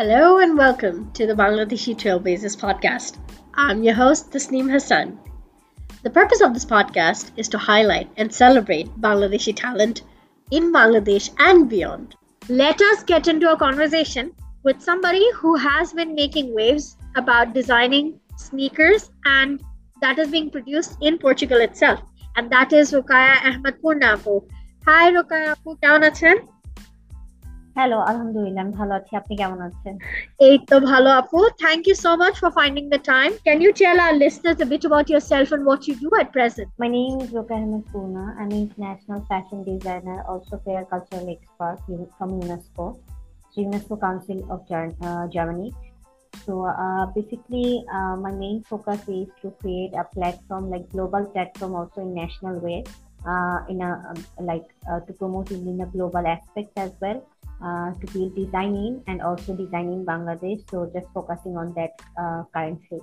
Hello and welcome to the Bangladeshi Trailblazers podcast. I'm your host, Tasneem Hassan. The purpose of this podcast is to highlight and celebrate Bangladeshi talent in Bangladesh and beyond. Let us get into a conversation with somebody who has been making waves about designing sneakers and that is being produced in Portugal itself. And that is Rokaiya Ahmed Purnapo. Hi Rokaiya, how are you? Hello আলহামদুলিল্লাহ আমি ভালো আছি আপনি কেমন আছেন এই তো ভালো আপু thank you so much for finding the time can you tell our listeners a bit about yourself and what you do at present my name is Roka Ahmed Purna I'm an international fashion designer also fair cultural expert from UNESCO UNESCO Council of uh, Germany so uh, basically uh, my main focus is to create a platform like global platform also in national way uh, in a um, like uh, to promote it in a global aspect as well uh, to build designing and also designing Bangladesh. So just focusing on that uh, currently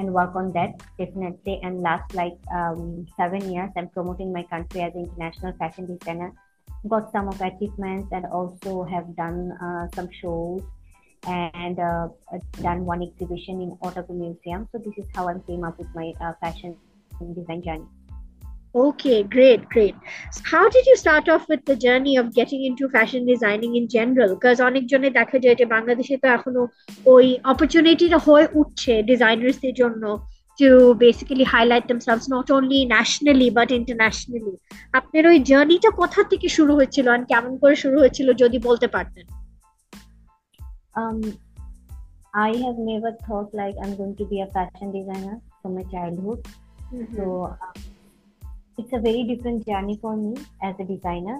and work on that definitely. And last like um, seven years, I'm promoting my country as international fashion designer. Got some of achievements and also have done uh, some shows and uh, done one exhibition in Otago Museum. So this is how I came up with my uh, fashion design journey. Okay, great, great. So how did you start off with the journey of getting into fashion designing in general? Because অনেক জনে দেখা যায় যে বাংলাদেশে তো এখনও ওই অপরচুনিটিটা হয়ে উঠছে ডিজাইনার্সদের জন্য to basically highlight themselves not only nationally but internationally আপনার ওই জার্নিটা কোথা থেকে শুরু হয়েছিল আর কেমন করে শুরু হয়েছিল যদি বলতে পারতেন um I have never thought like I'm going to be a fashion designer from my childhood. Mm-hmm. So um, it's a very different journey for me as a designer.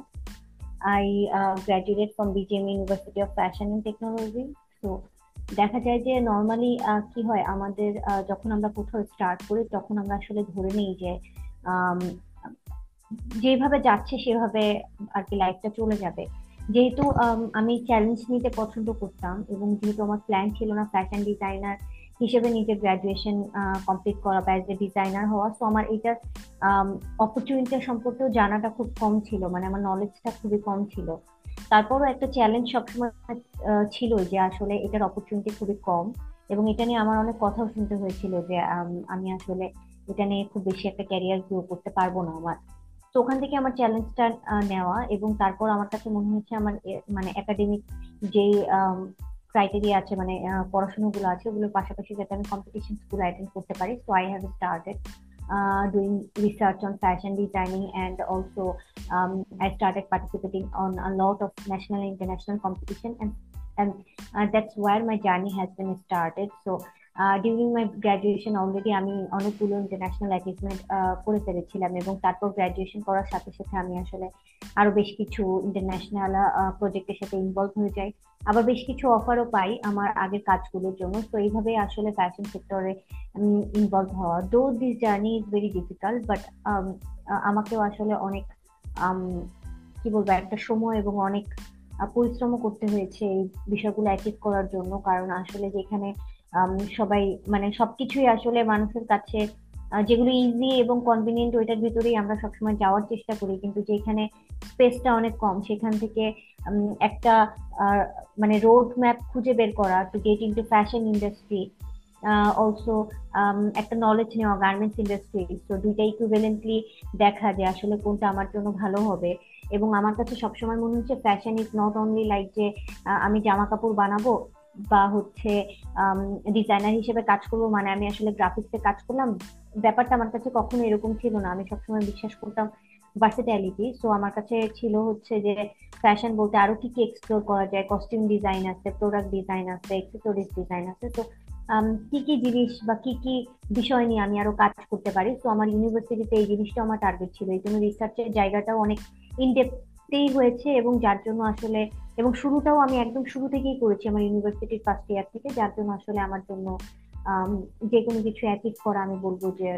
I uh, graduated from BGM University of Fashion and Technology. So দেখা যায় যে normally কি হয় আমাদের যখন আমরা কোথাও start করি তখন আমরা আসলে ধরে নিই যে যেভাবে যাচ্ছে সেভাবে আর কি লাইফটা চলে যাবে যেহেতু আমি চ্যালেঞ্জ নিতে পছন্দ করতাম এবং যেহেতু আমার প্ল্যান ছিল না ফ্যাশন ডিজাইনার হিসেবে নিজের গ্রাজুয়েশন কমপ্লিট করা বা এ ডিজাইনার হওয়া। সো আমার এইটার অপরচুনিটি সম্পর্কেও জানাটা খুব কম ছিল। মানে আমার নলেজটা খুবই কম ছিল। তারপরও একটা চ্যালেঞ্জ সবসময় ছিল যে আসলে এটার অপরচুনিটি খুবই কম। এবং এটা নিয়ে আমার অনেক কথাও শুনতে হয়েছিল যে, আমি আসলে এটা নিয়ে খুব বেশি একটা ক্যারিয়ার গ্রো করতে পারব না আমার। তো ওখান থেকে আমার চ্যালেঞ্জটা নেওয়া এবং তারপর আমার কাছে মনে হচ্ছে আমার মানে একাডেমিক যেই ক্রাইটেরিয়া আছে মানে পড়াশোনাগুলো আছে, ওগুলোর পাশাপাশি যাতে আমি কম্পিটিশন স্কুল অ্যাটেন্ড করতে পারি। So I have started doing research on fashion designing and also I started participating on lot of national international competition and that's where my journey has been started so during my graduation already আমি অনেকগুলো international achievement করে ফেলেছিলাম এবং তারপর graduation করার সাথে সাথে আমি আসলে আরও বেশ কিছু ইন্টারন্যাশনাল প্রজেক্টের সাথে ইনভলভ হয়ে যাই। আবার বেশ কিছু অফারও পাই আমার আগের কাজগুলোর জন্য। তো এইভাবে আসলে ফ্যাশন সেক্টরে ইনভলভ হওয়া। Though this journey is very difficult but আমাকেও আসলে অনেক কি বলব, একটা সময় এবং অনেক পরিশ্রমও করতে হয়েছে এই বিষয়গুলো অ্যাচিভ করার জন্য। কারণ আসলে যেখানে সবাই মানে সবকিছুই আসলে মানুষের কাছে যেগুলো ইজি এবং কনভিনিয়েন্ট ওইটার ভিতরেই আমরা সবসময় যাওয়ার চেষ্টা করি। কিন্তু যেখানে স্পেসটা অনেক কম, সেখান থেকে একটা মানে রোড ম্যাপ খুঁজে বের করা to get in to fashion industry also একটা নলেজ নেওয়া গার্মেন্টস ইন্ডাস্ট্রি তো দুইটা ইকুইভ্যালেন্টলি দেখা যে আসলে কোনটা আমার জন্য ভালো হবে। এবং আমার কাছে সবসময় মনে হচ্ছে fashion is not only like যে আমি জামা কাপড় বানাবো বা হচ্ছে ডিজাইনার হিসেবে কাজ করব মানে আমি আসলে গ্রাফিক্সে কাজ করলাম, ব্যাপারটা আমার কাছে কখনো এরকম ছিল না। আমি সবসময় বিশ্বাস করতাম ভার্সিট্যালিটি সো আমার কাছে ছিল হচ্ছে যে ফ্যাশন বলতে আরও কি কি এক্সপ্লোর করা যায়? কস্টিউম ডিজাইন আছে প্রোডাক্ট ডিজাইন আছে এক্সেসরিজ ডিজাইন আছে। তো কি কি জিনিস বা কি কি বিষয় নিয়ে আমি আরও কাজ করতে পারি? তো আমার ইউনিভার্সিটিতে এই জিনিসটা আমার টার্গেট ছিল। এই জন্য রিসার্চের জায়গাটাও অনেক ইনডেপথেই হয়েছে এবং যার জন্য আসলে, এবং শুরুটাও আমি একদম শুরু থেকেই করেছি আমার ইউনিভার্সিটির ফার্স্ট ইয়ার থেকে, যার জন্য আসলে আমার জন্য যে কোনো কিছু অ্যাচিভ করা আমি বলব যে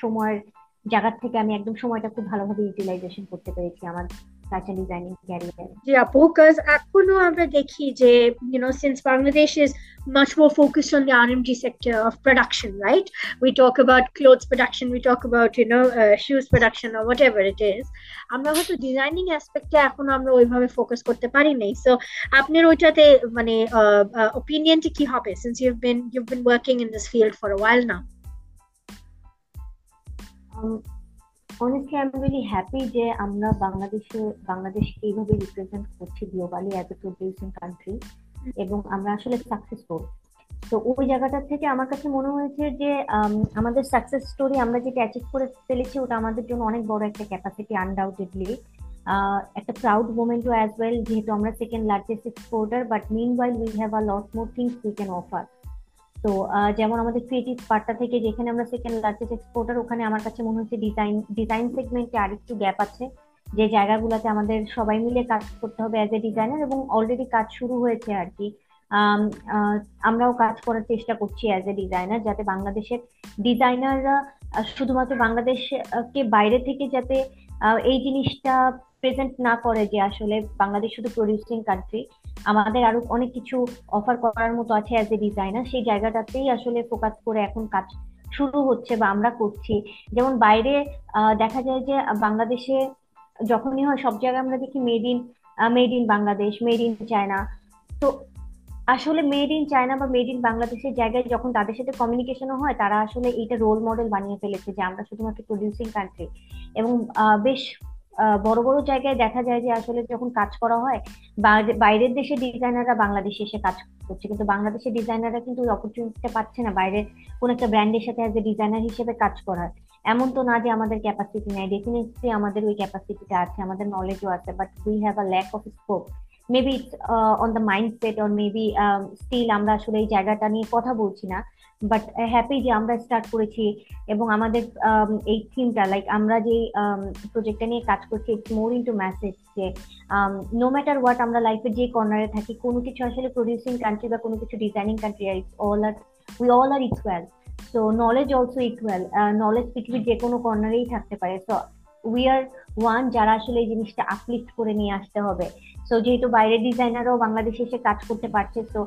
সময়ের জায়গার থেকে আমি একদম সময়টা খুব ভালোভাবে ইউটিলাইজেশন করতে পেরেছি আমার ফ্যাশন ডিজাইনিং ক্যারিয়ার জি আপু বিকজ এখনো আমরা দেখি যে you know since Bangladesh is much more focused on the RMG sector of production right we talk about clothes production we talk about you know uh, shoes production or whatever it is আমরা হয়তো designing অ্যাসপেক্টে এখনো আমরা ওইভাবে focus করতে পারি নাই so আপনার ওইটাতে মানে ওপিনিয়নটি কি হবে since you been you been working in this field for a while now I am really happy যে আমরা বাংলাদেশে বাংলাদেশকে এইভাবে রিপ্রেজেন্ট করছি globally as a producing country এবং আমরা আসলে সাকসেসফুল তো ওই জায়গাটা থেকে আমার কাছে মনে হয়েছে যে আমাদের সাকসেস স্টোরি আমরা যেটা অ্যাচিভ করে ফেলেছি ওটা আমাদের জন্য অনেক বড় একটা ক্যাপাসিটি আনডাউটেডলি একটা প্রাউড মোমেন্টও অ্যাজ ওয়েল যেহেতু আমরা second largest exporter but meanwhile we have a lot more things we can offer তো যেমন আমাদের ক্রিয়েটিভ পার্টটা থেকে যেখানে আমরা সেকেন্ড লার্জেস্ট এক্সপোর্টার ওখানে আমার কাছে মনে হচ্ছে ডিজাইন ডিজাইন সেগমেন্টে আরেকটু গ্যাপ আছে। যে জায়গাগুলোতে আমাদের সবাই মিলে কাজ করতে হবে অ্যাজ এ ডিজাইনার এবং অলরেডি কাজ শুরু হয়েছে আর কি আমরাও কাজ করার চেষ্টা করছি অ্যাজ এ ডিজাইনার যাতে বাংলাদেশের ডিজাইনাররা শুধুমাত্র বাংলাদেশকে বাইরে থেকে যাতে এই জিনিসটা প্রেজেন্ট না করে যে আসলে বাংলাদেশ শুধু প্রডিউসিং কান্ট্রি আমাদের আরও অনেক কিছু অফার করার মতো আছে অ্যাজ এ ডিজাইনার সেই জায়গাটাতেই আসলে ফোকাস করে এখন কাজ শুরু হচ্ছে বা আমরা করছি। যেমন বাইরে দেখা যায় যে বাংলাদেশে যখনই হয় সব জায়গায় আমরা দেখি made in made in Bangladesh made in China তো আসলে মেড ইন চায়না বা মেড ইন বাংলাদেশের জায়গায় যখন তাদের সাথে কমিউনিকেশনও হয়, তারা আসলে এইটা রোল মডেল বানিয়ে ফেলেছে যে আমরা শুধুমাত্র প্রডিউসিং কান্ট্রি এবং বেশ বড় বড় জায়গায় দেখা যায় যে আসলে যখন কাজ করা হয় বাইরের দেশের ডিজাইনাররা বাংলাদেশে এসে কাজ করছে। কিন্তু বাংলাদেশের ডিজাইনাররা কিন্তু ওই অপরচুনিটিটা পাচ্ছে না বাইরের কোন একটা ব্র্যান্ডের সাথে অ্যাজ এ ডিজাইনার হিসেবে কাজ করার। এমন তো না যে আমাদের ক্যাপাসিটি নেই। ডেফিনেটলি আমাদের ওই ক্যাপাসিটিটা আছে, আমাদের নলেজও আছে but we have a lack of scope maybe on the mindset or maybe still আমরা আসলে এই জায়গাটা নিয়ে কথা বলছি না। বাট হ্যাপি যে আমরা স্টার্ট করেছি এবং আমাদের এই থিমটা লাইক আমরা যে প্রজেক্টটা নিয়ে কাজ করছি ইটস মোর ইন্টু মেসেজ যে নো ম্যাটার হোয়াট আমরা লাইফের যে কর্নারে থাকি, কোনো কিছু আসলে প্রডিউসিং কান্ট্রি বা কোনো কিছু ডিজাইনিং কান্ট্রি আর it's all R we all are equal so knowledge also equal knowledge পৃথিবীর যে কোনো কর্নারেই থাকতে পারে। সো উই আর ওয়ান যারা আসলে এই জিনিসটা আপলিফ্ট করে নিয়ে আসতে হবে। সো যেহেতু বাইরের ডিজাইনারও বাংলাদেশে এসে কাজ করতে পারছে তো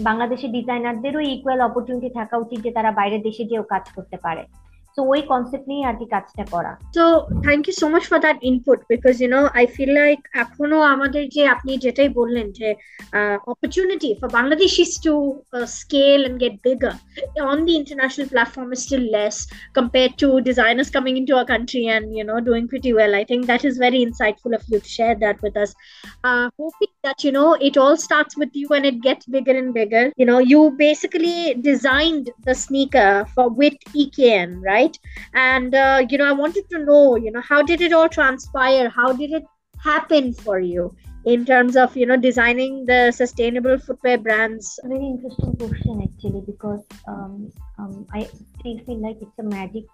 বাংলাদেশের ডিজাইনারদেরও ইকুয়াল অপরচুনিটি থাকা উচিত যে তারা বাইরের দেশে গিয়েও কাজ করতে পারে। তো ওই কনসেপ্ট নিয়ে আর কি কাজটা করা তো thank you so much for that input because you know I feel like এখনো আমাদের যে আপনি যেটাই বললেন যে opportunity for Bangladeshis to uh, scale and get bigger on the international platform is still less compared to designers coming into our country and you know doing pretty well. I think that is very insightful of you to share that with us. Uh, hoping that you know it all starts with you and it gets bigger and bigger. You know, you basically designed the sneaker for with EKN, right? right? And uh, you know i wanted to know you know how did it all transpire? How did it happen for you in terms of you know designing the sustainable footwear brands? Very interesting question actually because um, um, i feel like it's a magic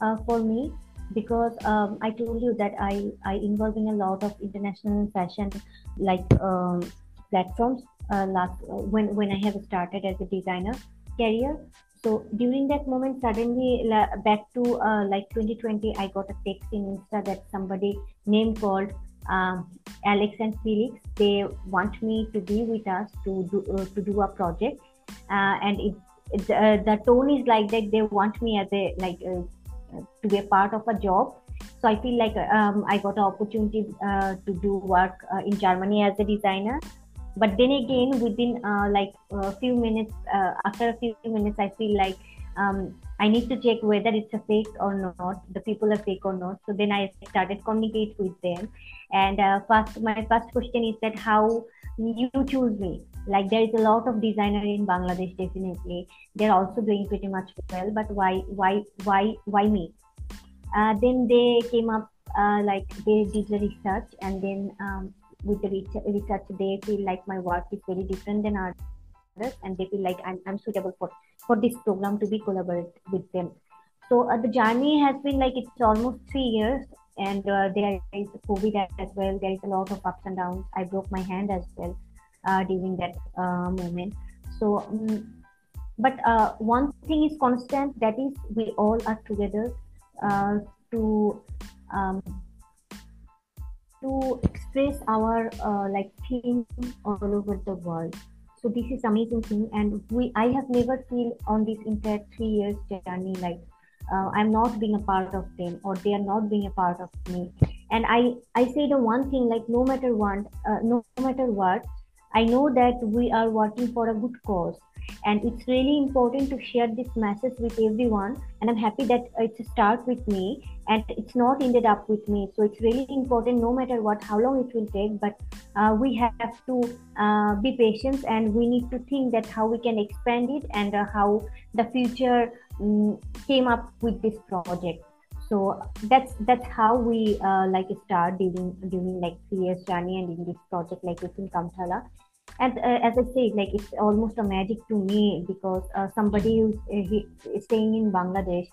uh, for me because um, i told you that i i involve in a lot of international fashion like um, platforms uh, last uh, when when i have started as a designer career so during that moment suddenly back to uh, like 2020 i got a text in insta that somebody name called um, alex and felix. They want me to be with us to do uh, to do a project. Uh, and it, it uh, the tone is like that. They want me as a like uh, to be a part of a job. So i feel like um, i got an opportunity uh, to do work in germany as a designer but then again within uh, like a few minutes uh, after a few minutes i feel like um, i need to check whether it's a fake or not the people are fake or not. So then i started communicate with them. And uh, first my first question is that how you choose me? Like there is a lot of designer in bangladesh definitely. They're also doing pretty much well but why why why why me? Uh, then they came up uh, like they did the research and then um, with the research they feel like my work is very different than others and they feel like i'm, I'm suitable for for this program to be collaborate with them. So uh, the journey has been like it's almost three years and uh, there is covid as well. There is a lot of ups and downs. I broke my hand as well uh, during that uh, moment. So um, but uh, one thing is constant. That is we all are together uh, to um, to express our uh, like theme all over the world. So this is amazing thing and we i have never feel on this entire three years journey like uh, i'm not being a part of them or they are not being a part of me. And i i say the one thing like no matter what uh, no matter what i know that we are working for a good cause and it's really important to share this message with everyone. And i'm happy that it's a start with me. And it's not ended up with me. So it's really important no matter what how long it will take. But uh, we have to uh, be patient. And we need to think that how we can expand it and uh, how the future um, came up with this project. So that's that's how we uh, like start during during like three years journey and in this project like within Kamthala and uh, as I said, like it's almost a magic to me because uh, somebody who's uh, staying in Bangladesh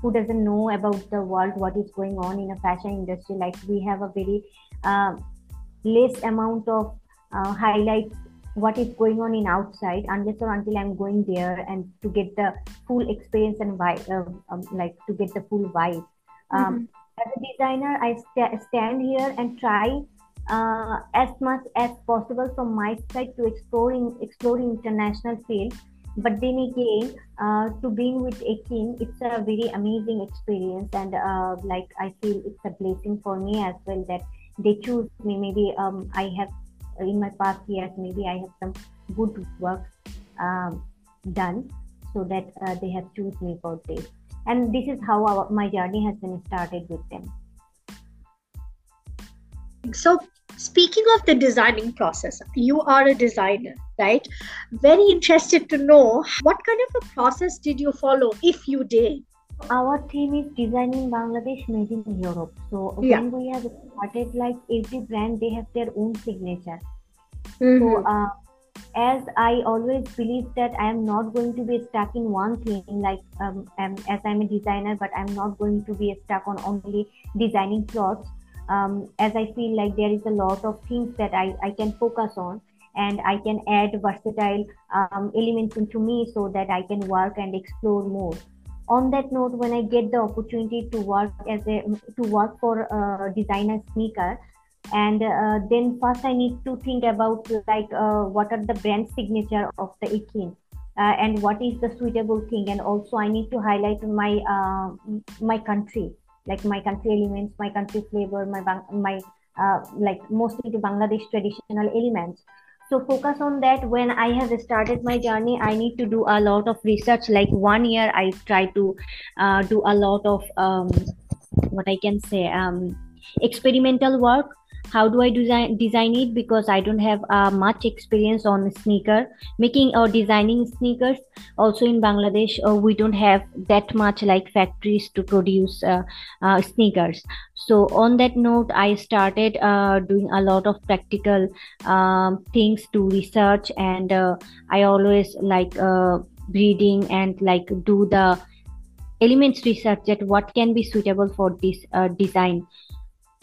who doesn't know about the world, what is going on in a fashion industry, like we have a very uh, less amount of uh, highlights what is going on in outside unless or until I'm going there and to get the full experience and vibe, uh, um, like to get the full vibe. Um, mm-hmm. As a designer, I st- stand here and try uh, as much as possible from my side to exploring exploring international field. But then again uh, to being with EKN it's a very amazing experience. And uh, like I feel it's a blessing for me as well that they choose me. Maybe um, I have in my past years maybe I have some good work um, done so that uh, they have choose me for this. And this is how our, my journey has been started with them so speaking of the designing process you are a designer right? Very interested to know what kind of a process did you follow if you did? Our theme is designing bangladesh made in europe. So yeah. when we have started like every brand they have their own signature. Mm-hmm. so uh, as I always believe that I am not going to be stuck in one thing, like um, as I'm a designer, but I'm not going to be stuck on only designing clothes um, as I feel like there is a lot of things that I, I can focus on and I can add versatile um, elements into me so that I can work and explore more. On that note, when I get the opportunity to work as a to work for a designer sneaker, and uh, then first I need to think about like uh, what are the brand signature of the EKN. Uh, and what is the suitable thing and also i need to highlight my uh, my country like my country elements, my country flavor, my my uh, like mostly the Bangladesh traditional elements. So focus on that. When I have started my journey, I need to do a lot of research. Like one year, I try to uh, do a lot of um, what I can say um, experimental work how do i design design it? Because i don't have uh, much experience on sneaker making or designing sneakers. Also in bangladesh uh, we don't have that much like factories to produce uh, uh sneakers. So on that note i started uh, doing a lot of practical um, things to research and uh, i always like reading and like do the elements research that what can be suitable for this design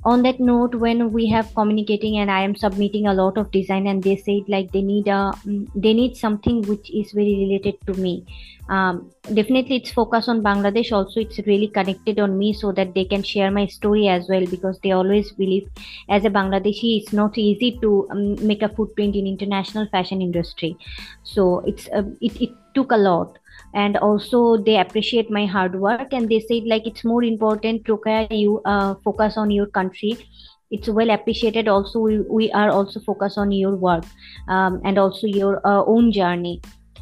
on that note when we have communicating and i am submitting a lot of design and they said like they need a mm, they need something which is very related to me. Um, definitely it's focus on bangladesh. Also it's really connected on me so that they can share my story as well because they always believe as a bangladeshi it's not easy to um, make a footprint in international fashion industry. So it's uh, it, it took a lot and also they appreciate my hard work and they said like it's more important to you uh, focus on your country. It's well appreciated also we, we are also focused on your work um, and also your uh, own journey.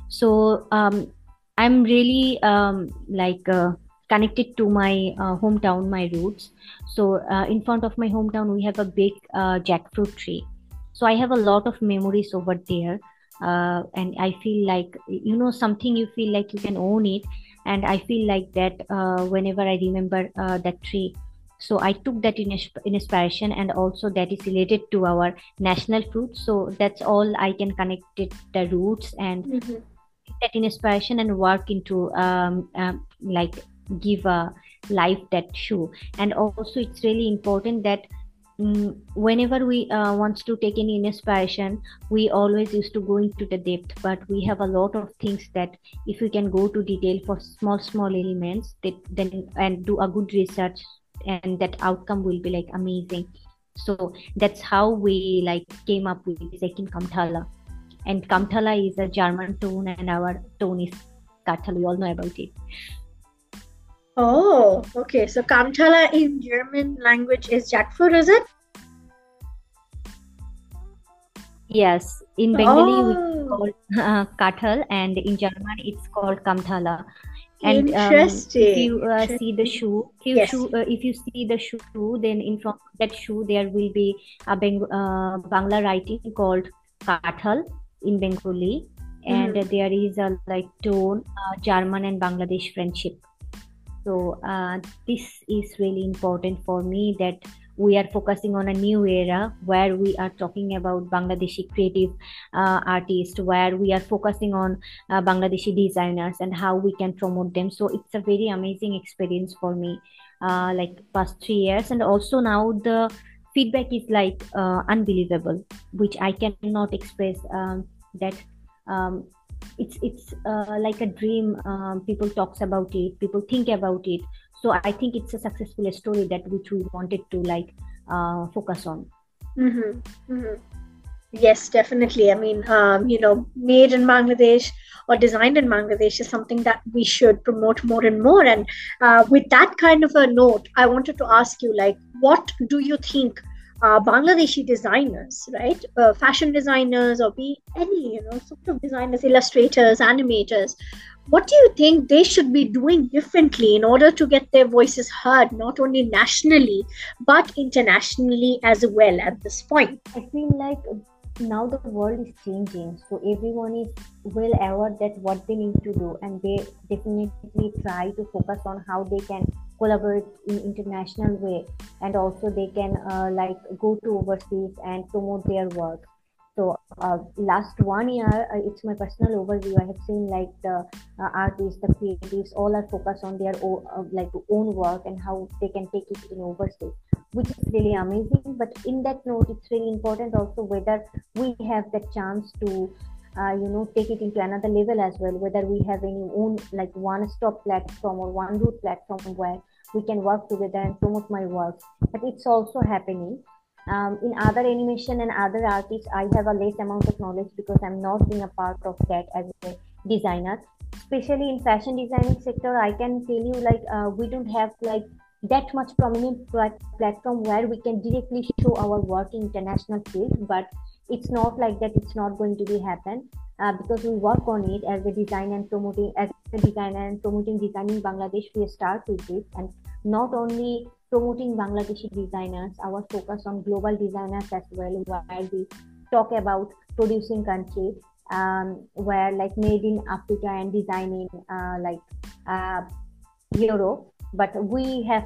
So um, i'm really um, like uh, connected to my uh, hometown my roots. So uh, in front of my hometown we have a big uh, jackfruit tree. So i have a lot of memories over there uh, and i feel like you know something you feel like you can own it. And i feel like that uh, whenever i remember uh, that tree. So i took that in inspiration and also that is related to our national fruit. So that's all i can connect it the roots and mm-hmm. that inspiration and work into um, um, like give a life that shoe. And also it's really important that whenever we uh, wants to take any inspiration we always used to go into the depth but we have a lot of things that if we can go to detail for small small elements that then and do a good research and that outcome will be like amazing So that's how we like came up with second Kamthala. And Kamthala is a German tone, and our tone is Kathal. We all know about it. Oh, okay. So Kamthala in German language is jackfruit, is it? Yes, in Bengali oh. we call uh, kathal, and in German it's called kamthala. And um, if you uh, see the shoe, if you, yes. shoe, uh, if you see the shoe, then in front of that shoe there will be a Beng- uh, Bangla writing called kathal in Bengali, and mm-hmm. there is a like tone uh, German and Bangladesh friendship. So uh, this is really important for me that we are focusing on a new era where we are talking about Bangladeshi creative uh, artists, where we are focusing on uh, Bangladeshi designers and how we can promote them. So it's a very amazing experience for me, uh, like past three years, and also now the feedback is like uh, unbelievable, which I cannot express. Um, that um, it's it's uh, like a dream. Um, people talks about it, people think about it so i think it's a successful story that which we wanted to like uh, focus on mm-hmm. Mm-hmm. yes definitely i mean um, you know made in bangladesh or designed in bangladesh is something that we should promote more and more and uh, with that kind of a note i wanted to ask you like what do you think uh, Bangladeshi designers, right? Uh, fashion designers or be any, you know, sort of designers, illustrators, animators what do you think they should be doing differently in order to get their voices heard not only nationally but internationally as well at this point i feel like now the world is changing so everyone is well aware that what they need to do and they definitely try to focus on how they can collaborate in international way and also they can uh, like go to overseas and promote their work so uh, last one year, uh, it's my personal overview. I have seen like the uh, artists, the creatives, all are focused on their own, uh, like own work and how they can take it in overseas, which is really amazing. But in that note, it's really important also whether we have the chance to uh, you know take it into another level as well whether we have any own like one stop platform or one root platform where we can work together and promote my work. But it's also happening. Um, in other animation and other artists i have a less amount of knowledge because i'm not being a part of that as a designer. Especially in fashion designing sector i can tell you like uh, we don't have like that much prominent plat- platform where we can directly show our work in international field but it's not like that it's not going to be happen uh, because we work on it as a design and promoting as a designer and promoting design in bangladesh we start with this and not only promoting Bangladeshi designers, our focus on global designers as well, while we talk about producing countries um, where like made in Africa and designing uh, like uh, Europe. But we have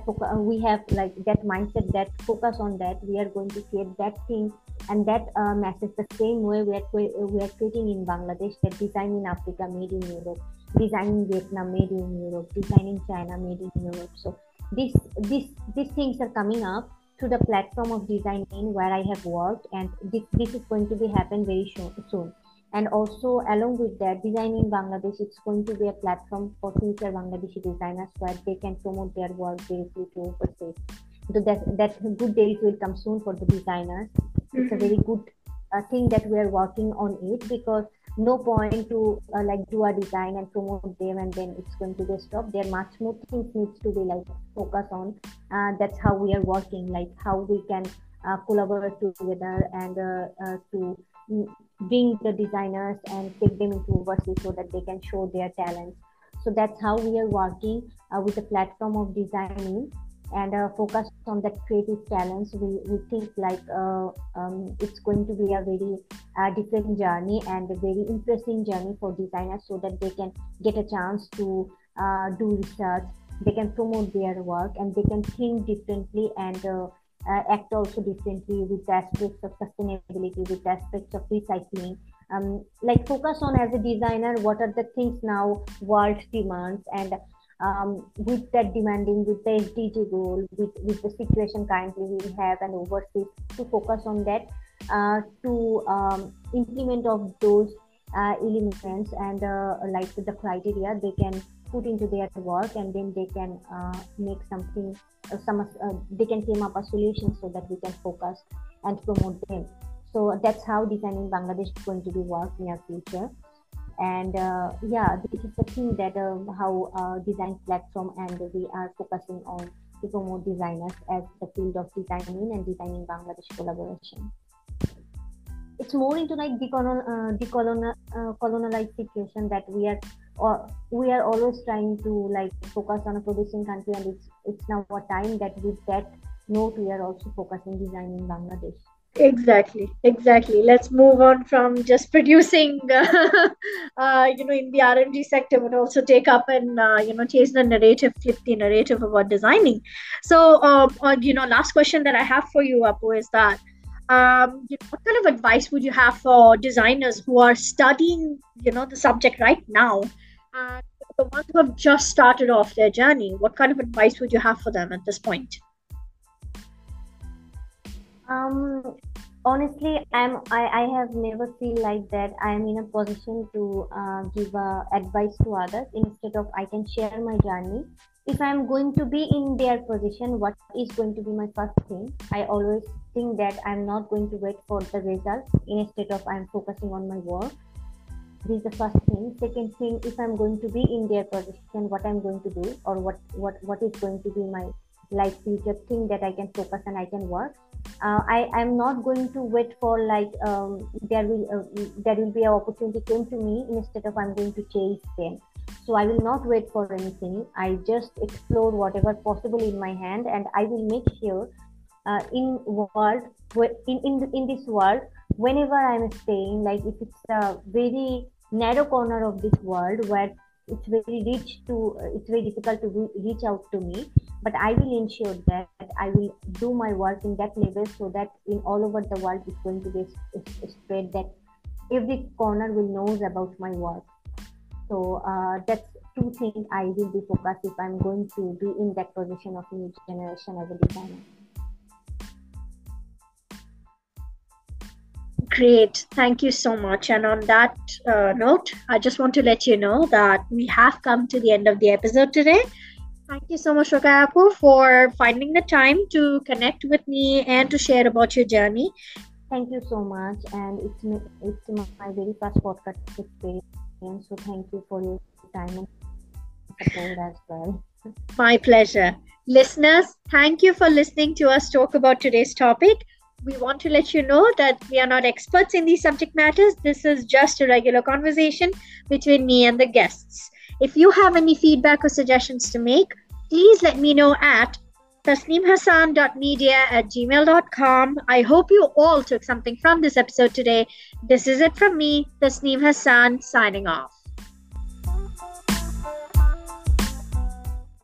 we have like that mindset that focus on that. We are going to create that thing and that uh, message the same way we are we are creating in Bangladesh that design in Africa made in Europe, design in Vietnam made in Europe, design in China made in Europe. So this this these things are coming up to the platform of designing where I have worked, and this, this is going to be happen very soon. And also, along with that, designing Bangladesh, it's going to be a platform for future Bangladeshi designers where they can promote their work directly to overseas. So that that good days will come soon for the designers. Mm-hmm. It's a very good uh, thing that we are working on it because no point to uh, like do a design and promote them and then it's going to be stopped there are much more things needs to be like focus on uh, that's how we are working like how we can uh, collaborate together and uh, uh, to bring the designers and take them into overseas so that they can show their talents. So that's how we are working uh, with the platform of designing and uh, focus on that creative talents. We, we think like uh, um, it's going to be a very uh, different journey and a very interesting journey for designers so that they can get a chance to uh, do research. They can promote their work and they can think differently and uh, act also differently with aspects of sustainability with aspects of recycling. Um, like focus on as a designer what are the things now world demands? And um, with that demanding, with the SDG goal, with, with the situation currently we have and overseas, to focus on that, uh, to um, implement of those uh, elements and uh, like the criteria, they can put into their work and then they can uh, make something uh, some uh, they can came up a solution so that we can focus and promote them. So that's how design in bangladesh is going to be work in our future. And uh, yeah this is the thing that uh, how uh, design platform and we are focusing on to promote designers as the field of designing and designing bangladesh collaboration. It's more into like decolon, decolonial colonialized situation that we are or we are always trying to like focus on a producing country and it's it's now a time that with that note we are also focusing design in bangladesh. Exactly exactly. Let's move on from just producing uh, uh, you know in the r&d sector but also take up and uh, you know change the narrative flip the narrative about designing. So um, uh, you know last question that i have for you apu is that um, you know, what kind of advice would you have for designers who are studying you know the subject right now and the ones who have just started off their journey what kind of advice would you have for them at this point? Um honestly i'm I, I have never feel like that i am in a position to uh, give uh, advice to others. Instead of i can share my journey. If i'm going to be in their position what is going to be my first thing? I always think that i'm not going to wait for the result instead of i'm focusing on my work this is the first thing. Second thing if i'm going to be in their position what i'm going to do or what what what is going to be my life future thing that i can focus and i can work. Uh, i i'm not going to wait for like um, there will uh, there will be an opportunity came to me instead of i'm going to chase them. So i will not wait for anything. I just explore whatever possible in my hand and i will make sure uh, in world in in, in this world whenever i'm staying like if it's a very narrow corner of this world where it's very rich to it's very difficult to re- reach out to me but i will ensure that i will do my work in that level so that in all over the world it's going to be spread that every corner will knows about my work. So uh, that's two things i will be focused if i'm going to be in that position of new generation as a designer Great. Thank you so much. And on that uh, note, I just want to let you know that we have come to the end of the episode today. Thank you so much, Rokaiya, for finding the time to connect with me and to share about your journey. Thank you so much. And it's, it's my very first podcast experience. So thank you for your time and support as well. My pleasure. Listeners, thank you for listening to us talk about today's topic we want to let you know that we are not experts in these subject matters. This is just a regular conversation between me and the guests. If you have any feedback or suggestions to make, please let me know at tasneemhassan.media at gmail.com. I hope you all took something from this episode today. This is it from me, Tasneem Hassan, signing off.